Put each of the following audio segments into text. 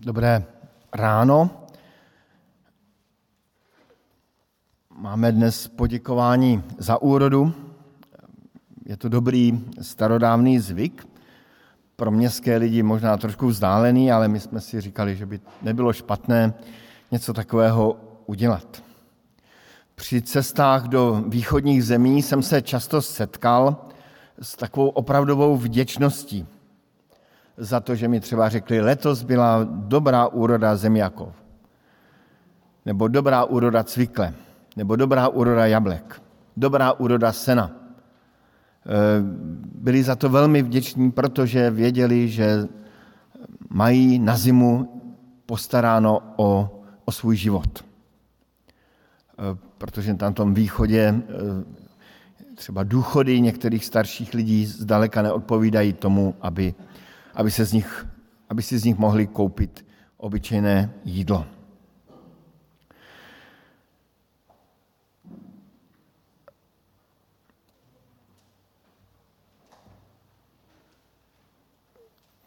Dobré ráno. Máme dnes poděkování za úrodu. Je to dobrý starodávný zvyk, pro městské lidi možná trošku vzdálený, ale my jsme si říkali, že by nebylo špatné něco takového udělat. Při cestách do východních zemí jsem se často setkal s takovou opravdovou vděčností za to, že mi třeba řekli, letos byla dobrá úroda zemiakov, nebo dobrá úroda cvikle, nebo dobrá úroda jablek, dobrá úroda sena. E, byli za to velmi vděční, protože věděli, že mají na zimu postaráno o, o svůj život. E, protože tam tom východě e, třeba důchody některých starších lidí zdaleka neodpovídají tomu, aby aby, se z nich, aby si z nich mohli koupit obyčejné jídlo.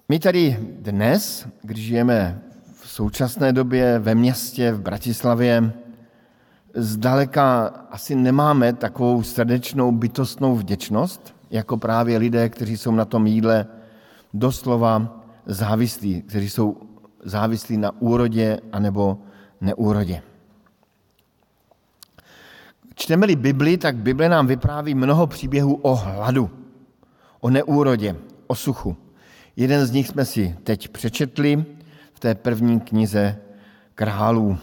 My tady dnes, když žijeme v současné době ve městě, v Bratislavě, zdaleka asi nemáme takovou srdečnou bytostnou vděčnost, jako právě lidé, kteří jsou na tom jídle doslova závislí, kteří jsou závislí na úrodě anebo neúrodě. Čteme-li Bibli, tak Bible nám vypráví mnoho příběhů o hladu, o neúrodě, o suchu. Jeden z nich jsme si teď přečetli v té první knize králů.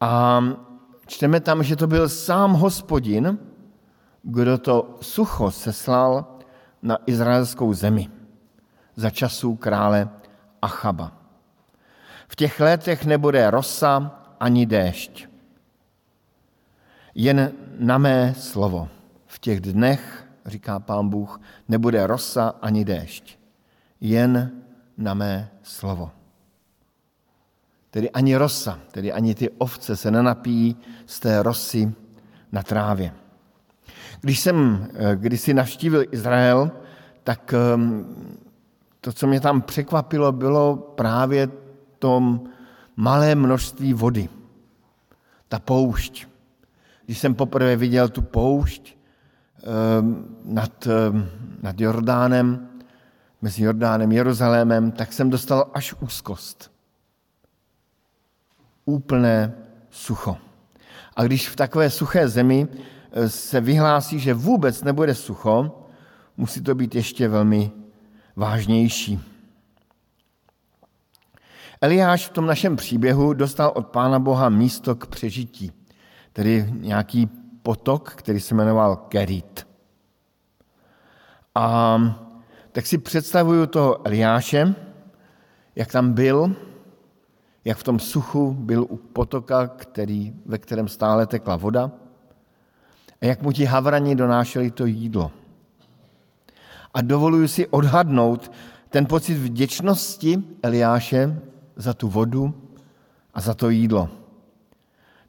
A čteme tam, že to byl sám hospodin, kdo to sucho seslal na izraelskou zemi za časů krále Achaba. V těch letech nebude rosa ani déšť. Jen na mé slovo. V těch dnech, říká pán Bůh, nebude rosa ani déšť. Jen na mé slovo. Tedy ani rosa, tedy ani ty ovce se nenapíjí z té rosy na trávě. Když jsem eh, kdysi navštívil Izrael, tak ehm, to, co mě tam překvapilo, bylo právě tom malé množství vody. Ta poušť. Když jsem poprvé viděl tu poušť ehm, nad, ehm, nad Jordánem, mezi Jordánem a Jeruzalémem, tak jsem dostal až úzkost. Úplné sucho. A když v takové suché zemi eh, se vyhlásí, že vůbec nebude sucho, musí to být ještě velmi vážnější. Eliáš v tom našem příběhu dostal od Pána Boha místo k přežití, tedy nějaký potok, který se jmenoval Kerit. A tak si představuju toho Eliáše, jak tam byl, jak v tom suchu byl u potoka, který, ve kterém stále tekla voda, a jak mu ti havrani donášeli to jídlo a dovoluji si odhadnout ten pocit vděčnosti Eliáše za tu vodu a za to jídlo.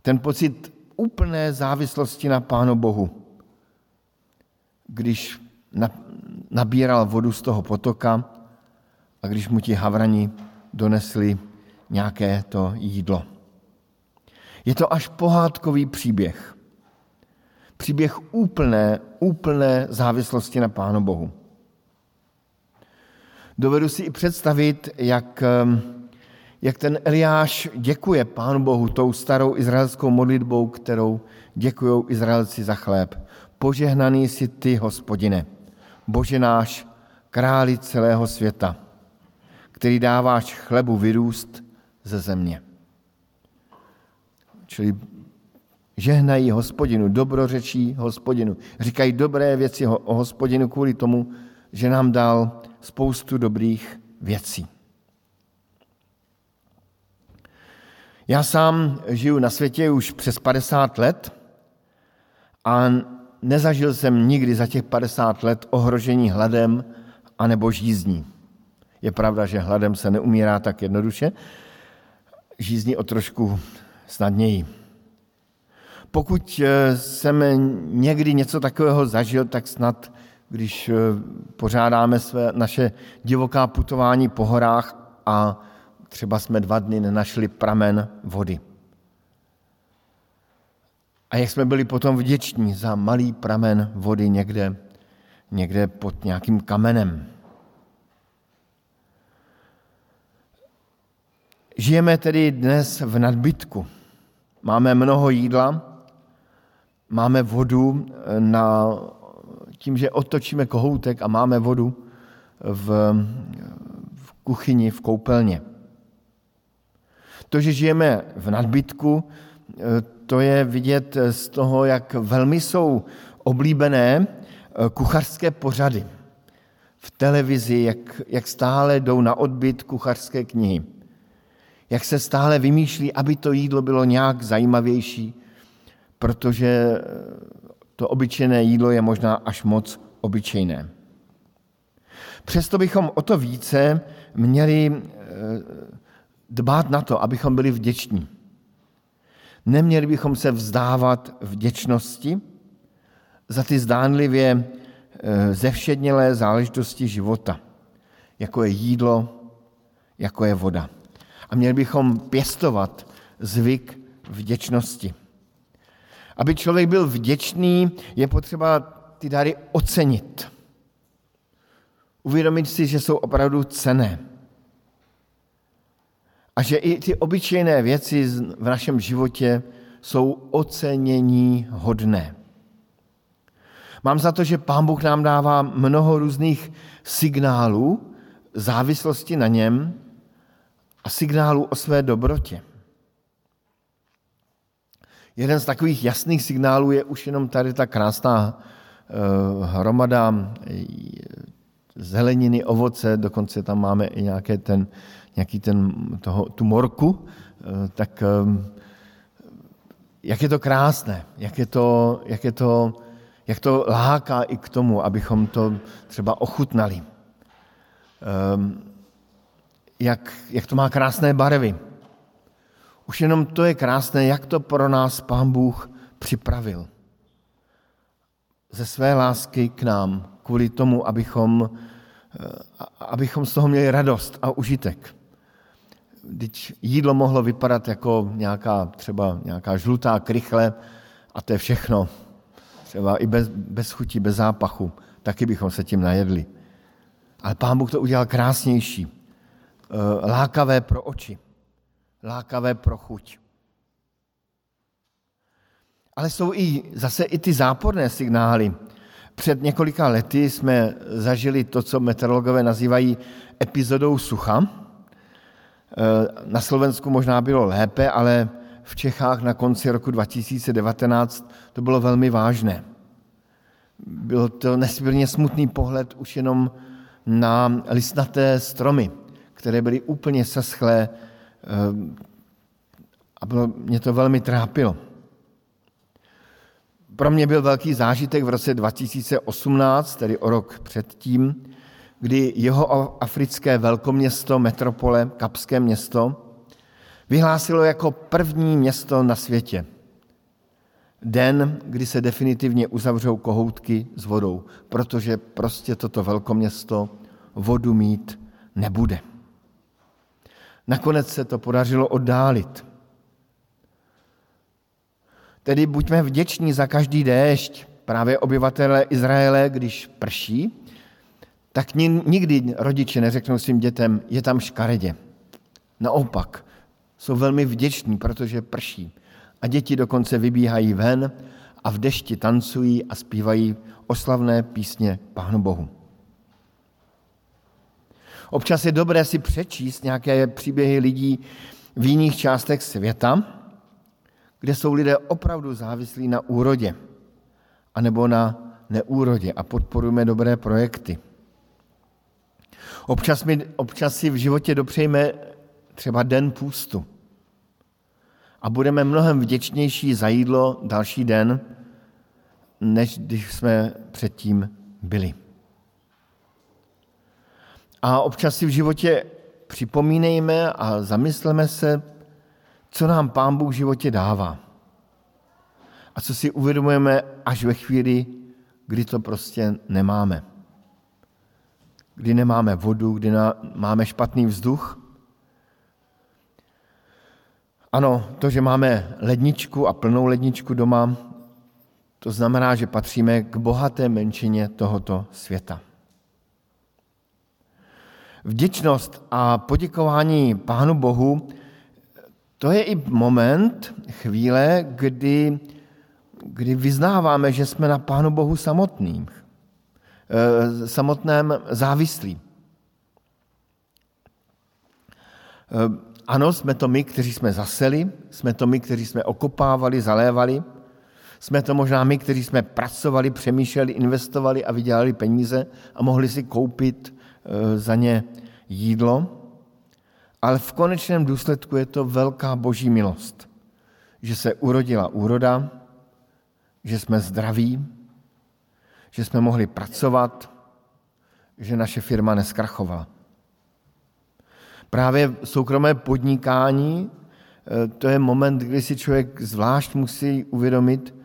Ten pocit úplné závislosti na Pánu Bohu. Když nabíral vodu z toho potoka a když mu ti havrani donesli nějaké to jídlo. Je to až pohádkový příběh. Příběh úplné, úplné závislosti na Pánu Bohu. Dovedu si i představit, jak, ehm, jak ten Eliáš děkuje Pánu Bohu tou starou izraelskou modlitbou, kterou děkují Izraelci za chléb. Požehnaný si ty, hospodine, Bože náš, králi celého světa, který dáváš chlebu vyrůst ze země. Čili žehnají hospodinu, dobrořečí hospodinu. Říkají dobré věci o hospodinu kvůli tomu, že nám dal spoustu dobrých věcí. Já sám žiju na světě už přes 50 let a nezažil jsem nikdy za těch 50 let ohrožení hladem anebo žízní. Je pravda, že hladem se neumírá tak jednoduše, žízní o trošku snadněji. Pokud eh, jsem někdy něco takového zažil, tak snad když eh, pořádáme své, naše divoká putování po horách a třeba jsme dva dny nenašli pramen vody. A jak jsme byli potom vděční za malý pramen vody někde, někde pod nějakým kamenem. Žijeme tedy dnes v nadbytku. Máme mnoho jídla, máme vodu na, tím, že otočíme kohoutek a máme vodu v, v kuchyni, v koupelně. To, že žijeme v nadbytku, to je vidět z toho, jak velmi jsou oblíbené kuchařské pořady v televizi, jak, jak stále jdou na odbyt kuchařské knihy jak se stále vymýšlí, aby to jídlo bylo nějak zajímavější, protože to obyčejné jídlo je možná až moc obyčejné. Přesto bychom o to více měli eh, dbát na to, abychom byli vděční. Neměli bychom se vzdávat vděčnosti za ty zdánlivě eh, zevšednělé záležitosti života, jako je jídlo, jako je voda a měli bychom pěstovat zvyk vděčnosti. Aby člověk byl vděčný, je potřeba ty dary ocenit. Uvědomit si, že jsou opravdu cené. A že i ty obyčejné věci v našem životě jsou ocenění hodné. Mám za to, že Pán Bůh nám dává mnoho různých signálů závislosti na něm, a signálu o své dobrotě. Jeden z takových jasných signálů je už jenom tady ta krásná uh, hromada eh, zeleniny, ovoce, dokonce tam máme i nějaké ten, nějaký ten, toho, tu morku, uh, tak jak je to krásné, jak je to, jak je to, jak to láká i k tomu, abychom to třeba ochutnali. Um, jak, jak to má krásné barvy. Už jenom to je krásné, jak to pro nás Pán Bůh připravil. Ze své lásky k nám, kvůli tomu, abychom, eh, abychom z toho měli radost a užitek. Když jídlo mohlo vypadat jako nějaká třeba nějaká žlutá krychle a to je všechno. Třeba i bez, bez chutí, bez zápachu, taky bychom se tím najedli. Ale Pán Bůh to udělal krásnější Eh, lákavé pro oči, lákavé pro chuť. Ale jsou i zase i ty záporné signály. Před několika lety jsme zažili to, co meteorologové nazývají epizodou sucha. Eh, na Slovensku možná bylo lépe, ale v Čechách na konci roku 2019 to bylo velmi vážné. Byl to nesmírně smutný pohled už jenom na listnaté stromy, které byly úplně seschlé a bylo, mě to velmi trápilo. Pro mě byl velký zážitek v roce 2018, tedy o rok předtím, kdy jeho africké velkoměsto, metropole, Kapské město, vyhlásilo jako první město na světě den, kdy se definitivně uzavřou kohoutky s vodou, protože prostě toto velkoměsto vodu mít nebude. Nakonec se to podařilo oddálit. Tedy buďme vděční za každý déšť. Právě obyvatele Izraele, když prší, tak nikdy rodiče neřeknou svým dětem, je tam škaredě. Naopak, jsou velmi vděční, protože prší. A děti dokonce vybíhají ven a v dešti tancují a zpívají oslavné písně Pánu Bohu. Občas je dobré si přečíst nějaké příběhy lidí v jiných částech světa, kde jsou lidé opravdu závislí na úrodě anebo na neúrodě a podporujeme dobré projekty. Občas, mi, občas si v životě dopřejme třeba den půstu a budeme mnohem vděčnější za jídlo další den, než když jsme předtím byli. A občas si v životě připomínejme a zamysleme se, co nám Pán Bůh v životě dává. A co si uvědomujeme až ve chvíli, kdy to prostě nemáme. Kdy nemáme vodu, kdy máme špatný vzduch, Ano, to, že máme ledničku a plnou ledničku doma, to znamená, že patříme k bohaté menšině tohoto světa. Vděčnost a poděkování Pánu Bohu, to je i moment, chvíle, kdy, kdy vyznáváme, že jsme na Pánu Bohu samotným, eh, samotném závislí. Eh, ano, jsme to my, kteří jsme zaseli, jsme to my, kteří jsme okopávali, zalévali, jsme to možná my, kteří jsme pracovali, přemýšleli, investovali a vydělali peníze a mohli si koupit za ně jídlo. Ale v konečném důsledku je to velká boží milost, že se urodila úroda, že jsme zdraví, že jsme mohli pracovat, že naše firma neskrachovala. Právě soukromé podnikání, eh, to je moment, kdy si člověk zvlášť musí uvědomit,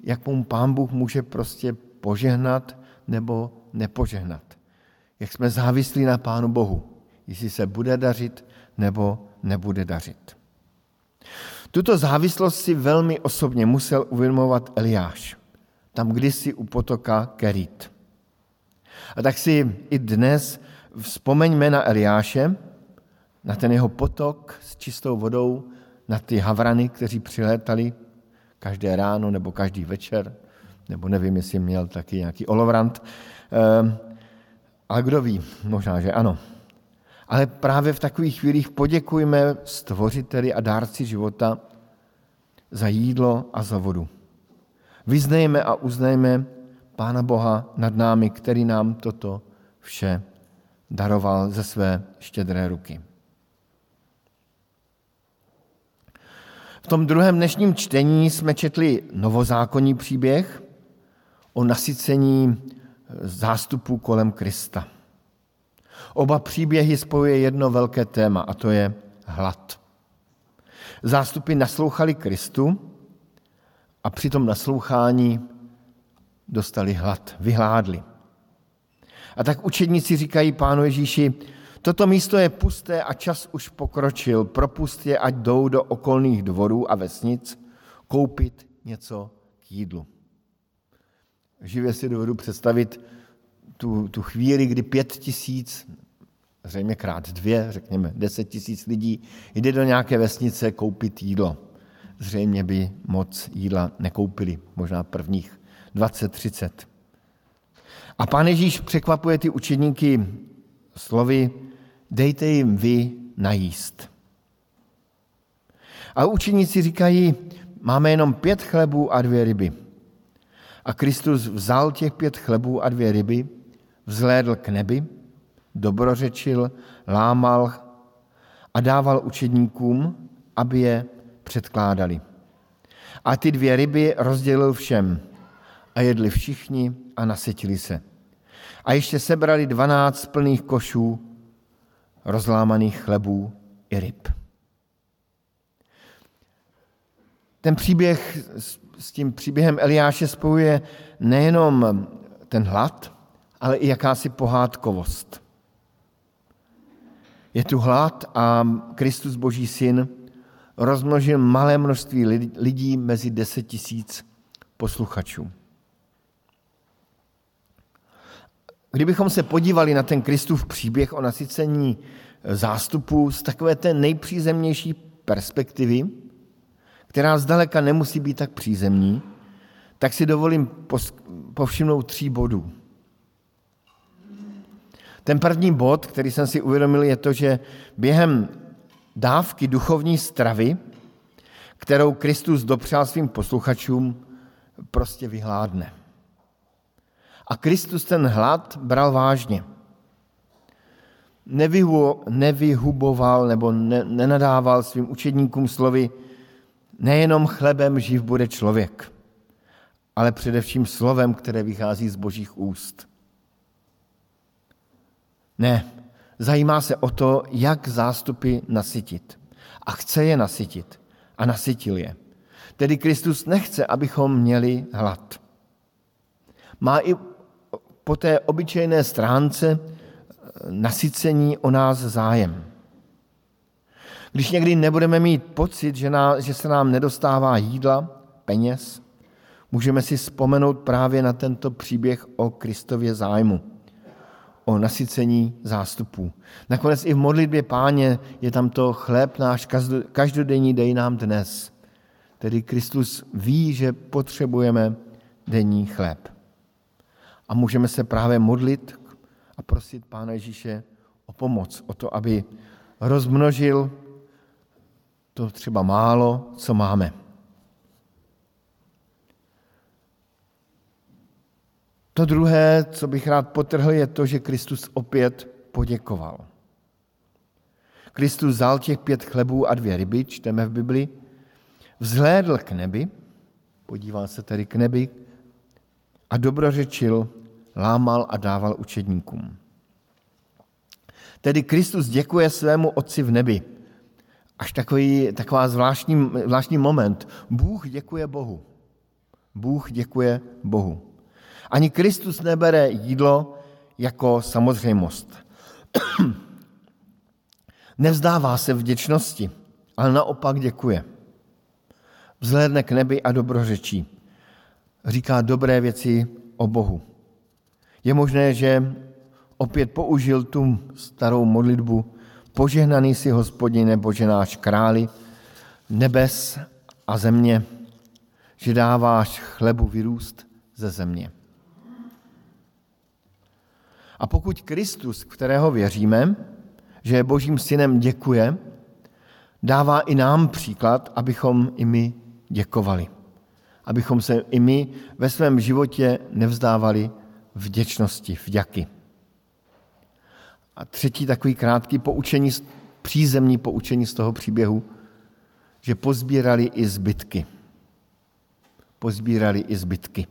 jak mu pán Bůh může prostě požehnat nebo nepožehnat. Jak jsme závislí na pánu Bohu, jestli se bude dařit nebo nebude dařit. Tuto závislost si velmi osobně musel uvědomovat Eliáš, tam kdysi u potoka Kerit. A tak si i dnes vzpomeňme na Eliáše, na ten jeho potok s čistou vodou, na ty havrany, kteří přilétali každé ráno nebo každý večer, nebo nevím, jestli měl taky nějaký olovrant. Ehm, ale kdo ví, možná, že ano. Ale právě v takových chvílích poděkujme stvořiteli a dárci života za jídlo a za vodu. Vyznejme a uznejme Pána Boha nad námi, který nám toto vše daroval ze své štědré ruky. V tom druhém dnešním čtení jsme četli novozákonní příběh o nasycení zástupů kolem Krista. Oba příběhy spojuje jedno velké téma a to je hlad. Zástupy naslouchali Kristu a při tom naslouchání dostali hlad, vyhládli. A tak učedníci říkají pánu Ježíši, Toto místo je pusté a čas už pokročil. Propust je, ať jdou do okolních dvorů a vesnic koupit něco k jídlu. Živě si dovedu představit tu, tu chvíli, kdy pět tisíc, zřejmě krát dvě, řekněme deset tisíc lidí, jde do nějaké vesnice koupit jídlo. Zřejmě by moc jídla nekoupili, možná prvních 20-30. A pán Ježíš překvapuje ty učedníky slovy, dejte jim vy najíst. A učeníci říkají, máme jenom pět chlebů a dvě ryby. A Kristus vzal těch pět chlebů a dvě ryby, vzhlédl k nebi, dobrořečil, lámal a dával učedníkům, aby je předkládali. A ty dvě ryby rozdělil všem a jedli všichni a nasytili se. A ještě sebrali dvanáct plných košů rozlámaných chlebů i ryb. Ten příběh s tím příběhem Eliáše spojuje nejenom ten hlad, ale i jakási pohádkovost. Je tu hlad a Kristus Boží syn rozmnožil malé množství lidí mezi deset tisíc posluchačů. Kdybychom se podívali na ten Kristův příběh o nasycení zástupu z takové té nejpřízemnější perspektivy, která zdaleka nemusí být tak přízemní, tak si dovolím povšimnout tří bodů. Ten první bod, který jsem si uvědomil, je to, že během dávky duchovní stravy, kterou Kristus dopřál svým posluchačům, prostě vyhládne. A Kristus ten hlad bral vážně. Nevyhuboval nebo nenadával svým učedníkům slovy nejenom chlebem živ bude člověk, ale především slovem, které vychází z božích úst. Ne, zajímá se o to, jak zástupy nasytit. A chce je nasytit. A nasytil je. Tedy Kristus nechce, abychom měli hlad. Má i po té obyčejné stránce eh, nasycení o nás zájem. Když někdy nebudeme mít pocit, že, ná, že se nám nedostává jídla, peněz, můžeme si vzpomenout právě na tento příběh o Kristově zájmu, o nasycení zástupů. Nakonec i v modlitbě páně je tam to chléb náš každodenní dej nám dnes. Tedy Kristus ví, že potřebujeme denní chléb. A můžeme se právě modlit a prosit Pána Ježíše o pomoc, o to, aby rozmnožil to třeba málo, co máme. To druhé, co bych rád potrhl, je to, že Kristus opět poděkoval. Kristus vzal těch pět chlebů a dvě ryby, čteme v Bibli, vzhlédl k nebi, podíval se tedy k nebi a dobrořečil, lámal a dával učedníkům. Tedy Kristus děkuje svému Otci v nebi. Až takový, taková zvláštní, zvláštní moment. Bůh děkuje Bohu. Bůh děkuje Bohu. Ani Kristus nebere jídlo jako samozřejmost. Nevzdává se vděčnosti, ale naopak děkuje. Vzhlédne k nebi a dobrořečí. Říká dobré věci o Bohu. Je možné, že opět použil tu starou modlitbu Požehnaný si hospodine, Bože náš králi, nebes a země, že dáváš chlebu vyrůst ze země. A pokud Kristus, kterého věříme, že je Božím synem, děkuje, dává i nám příklad, abychom i my děkovali. Abychom se i my ve svém životě nevzdávali vděčnosti, vďaky. A třetí takový krátký poučení, přízemní poučení z toho příběhu, že pozbírali i zbytky. Pozbírali i zbytky.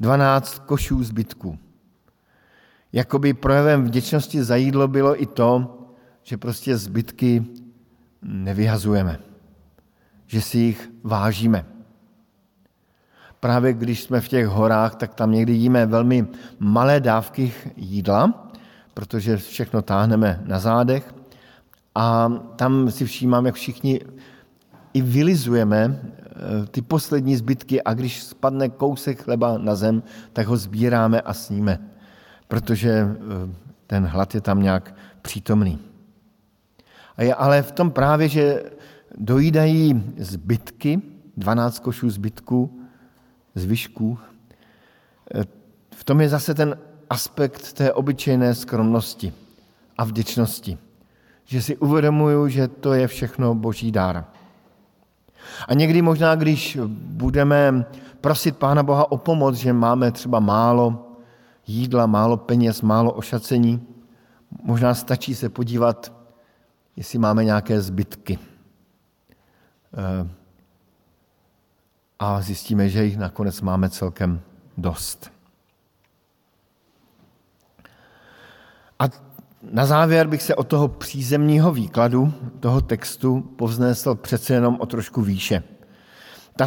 Dvanáct košů zbytků. Jakoby projevem vděčnosti za jídlo bylo i to, že prostě zbytky nevyhazujeme, že si jich vážíme. Právě když jsme v těch horách, tak tam někdy jíme velmi malé dávky jídla, protože všechno táhneme na zádech a tam si všímám, jak všichni i vylizujeme eh, ty poslední zbytky a když spadne kousek chleba na zem, tak ho sbíráme a sníme, protože eh, ten hlad je tam nějak přítomný. A je ale v tom právě, že dojídají zbytky, 12 košů zbytků, zvyšků, eh, v tom je zase ten aspekt té obyčejné skromnosti a vděčnosti. Že si uvědomuju, že to je všechno boží dár. A někdy možná, když budeme prosit Pána Boha o pomoc, že máme třeba málo jídla, málo peněz, málo ošacení, možná stačí se podívat, jestli máme nějaké zbytky. Eh, a zjistíme, že jich nakonec máme celkem dost. A na závěr bych se od toho přízemního výkladu toho textu povznesl přece jenom o trošku výše. Ta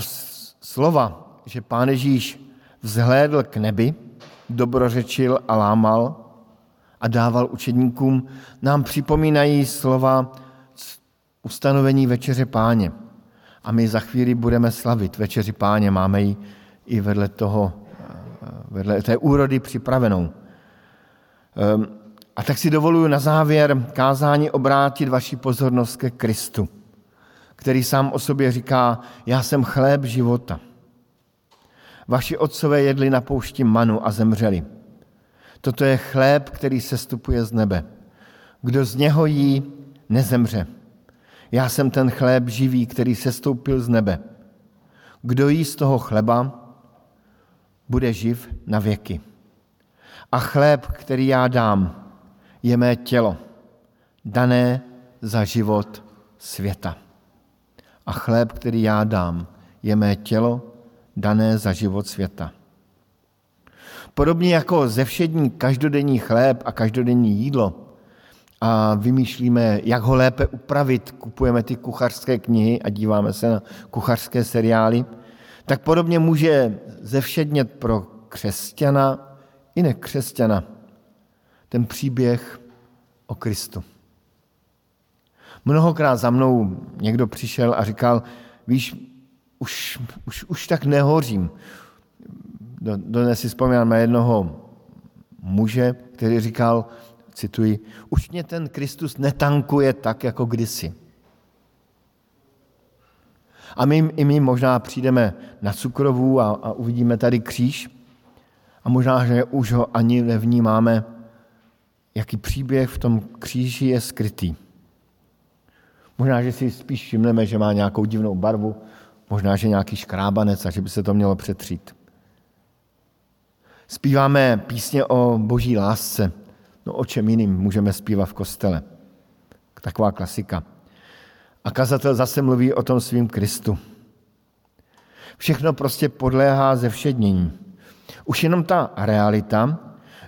slova, že pán Ježíš vzhlédl k nebi, dobrořečil a lámal a dával učedníkům, nám připomínají slova ustanovení večeře páně. A my za chvíli budeme slavit večeři páně, máme ji i vedle toho, vedle té úrody připravenou. Ehm, a tak si dovoluji na závěr kázání obrátit vaši pozornost ke Kristu, který sám o sobě říká, já jsem chléb života. Vaši otcové jedli na poušti manu a zemřeli. Toto je chléb, který se stupuje z nebe. Kdo z něho jí, nezemře. Já jsem ten chléb živý, který se stoupil z nebe. Kdo jí z toho chleba, bude živ na věky. A chléb, který já dám, je mé tělo, dané za život světa. A chléb, který já dám, je mé tělo, dané za život světa. Podobně jako ze všední každodenní chléb a každodenní jídlo a vymýšlíme, jak ho lépe upravit, kupujeme ty kuchařské knihy a díváme se na kuchařské seriály, tak podobně může zevšednět pro křesťana i nekřesťana ten příběh o Kristu. Mnohokrát za mnou někdo přišel a říkal, víš, už, už, už tak nehořím. Dnes si vzpomínám na jednoho muže, který říkal, cituji, už mě ten Kristus netankuje tak, jako kdysi. A my, i my možná přijdeme na cukrovou a, a uvidíme tady kříž a možná, že už ho ani nevnímáme, jaký příběh v tom kříži je skrytý. Možná, že si spíš všimneme, že má nějakou divnou barvu, možná, že nějaký škrábanec a že by se to mělo přetřít. Zpíváme písně o boží lásce. No o čem jiným můžeme zpívat v kostele? Taková klasika. A kazatel zase mluví o tom svým Kristu. Všechno prostě podléhá ze všednění. Už jenom ta realita,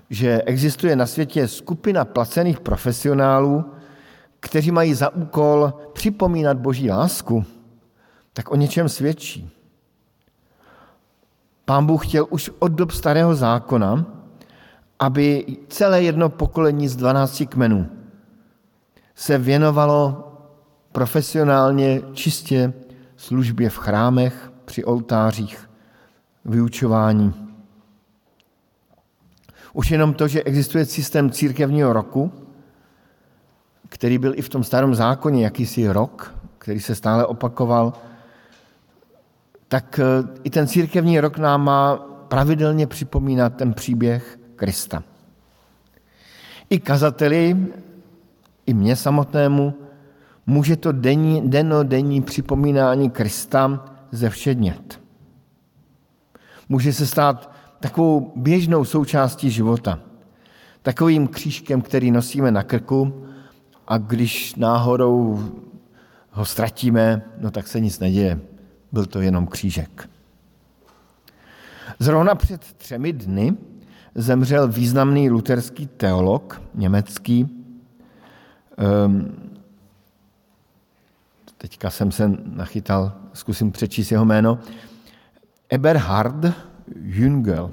že existuje na světě skupina placených profesionálů, kteří mají za úkol připomínat boží lásku, tak o něčem svědčí. Pán Bůh chtěl už od dob starého zákona, aby celé jedno pokolení z 12 kmenů se věnovalo profesionálně čistě službě v chrámech, při oltářích, vyučování. Už jenom to, že existuje systém církevního roku, který byl i v tom starém zákoně jakýsi rok, který se stále opakoval, tak eh, i ten církevní rok nám má pravidelně připomínat ten příběh Krista. I kazateli, i mně samotnému, může to denní, denodenní připomínání Krista zevšednět. Může se stát takovou běžnou součástí života. Takovým křížkem, který nosíme na krku a když náhodou ho ztratíme, no tak se nic neděje. Byl to jenom křížek. Zrovna před třemi dny zemřel významný luterský teolog německý. Um, teďka jsem se nachytal, zkusím přečíst jeho jméno. Eberhard Jüngel.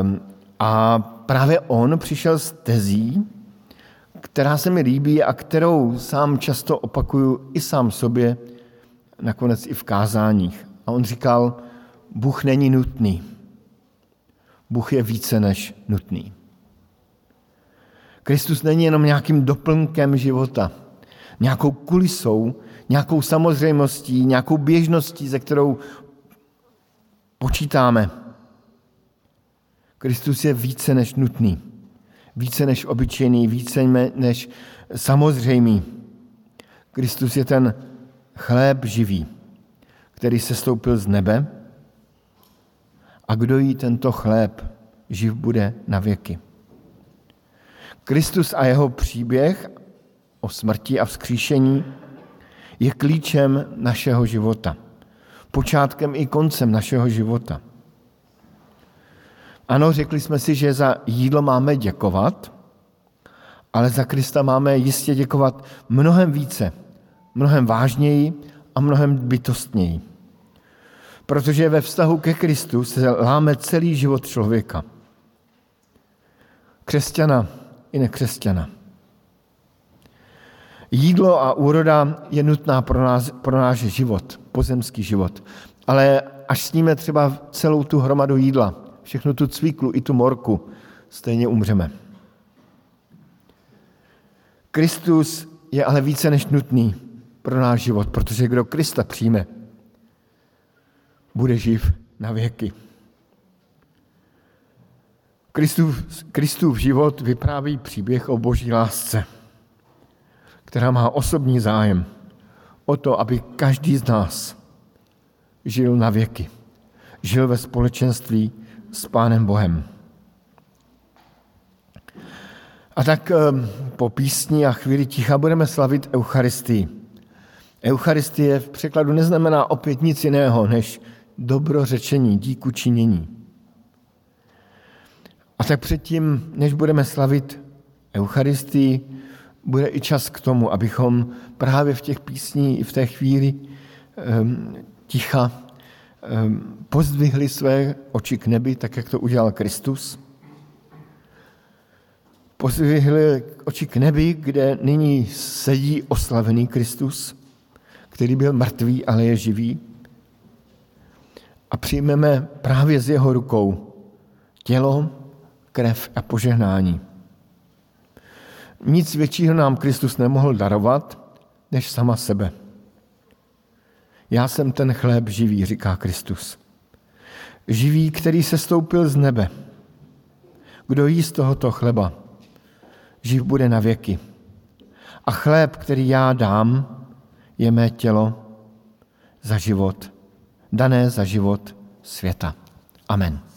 Um, a právě on přišel s tezí, která se mi líbí a kterou sám často opakuju i sám sobě, nakonec i v kázáních. A on říkal, Bůh není nutný. Bůh je více než nutný. Kristus není jenom nějakým doplnkem života, nějakou kulisou, nějakou samozřejmostí, nějakou běžností, ze kterou počítáme. Kristus je více než nutný, více než obyčejný, více než samozřejmý. Kristus je ten chléb živý, který se stoupil z nebe a kdo jí tento chléb živ bude na věky. Kristus a jeho příběh o smrti a vzkříšení je klíčem našeho života, počátkem i koncem našeho života. Ano, řekli jsme si, že za jídlo máme děkovat, ale za Krista máme jistě děkovat mnohem více, mnohem vážněji a mnohem bytostněji. Protože ve vztahu ke Kristu se láme celý život člověka. Křesťana i nekřesťana. Jídlo a úroda je nutná pro, nás, pro náš život, pozemský život. Ale až sníme třeba celou tu hromadu jídla, všechnu tu cvíklu i tu morku, stejně umřeme. Kristus je ale více než nutný pro náš život, protože kdo Krista přijme, bude živ na věky. Kristův, Kristův život vypráví příběh o boží lásce, která má osobní zájem o to, aby každý z nás žil na věky. Žil ve společenství s Pánem Bohem. A tak po písni a chvíli ticha budeme slavit Eucharistii. Eucharistie v překladu neznamená opět nic jiného než dobrořečení, díku činění. A tak předtím, než budeme slavit Eucharistii, bude i čas k tomu, abychom právě v těch písní i v té chvíli um, ticha um, pozdvihli své oči k nebi, tak jak to udělal Kristus. pozvihli oči k nebi, kde nyní sedí oslavený Kristus, který byl mrtvý, ale je živý. A přijmeme právě z jeho rukou tělo, krev a požehnání. Nic většího nám Kristus nemohl darovat, než sama sebe. Já jsem ten chléb živý, říká Kristus. Živý, který se stoupil z nebe. Kdo jí z tohoto chleba, živ bude na věky. A chléb, který já dám, je mé tělo za život, dané za život světa. Amen.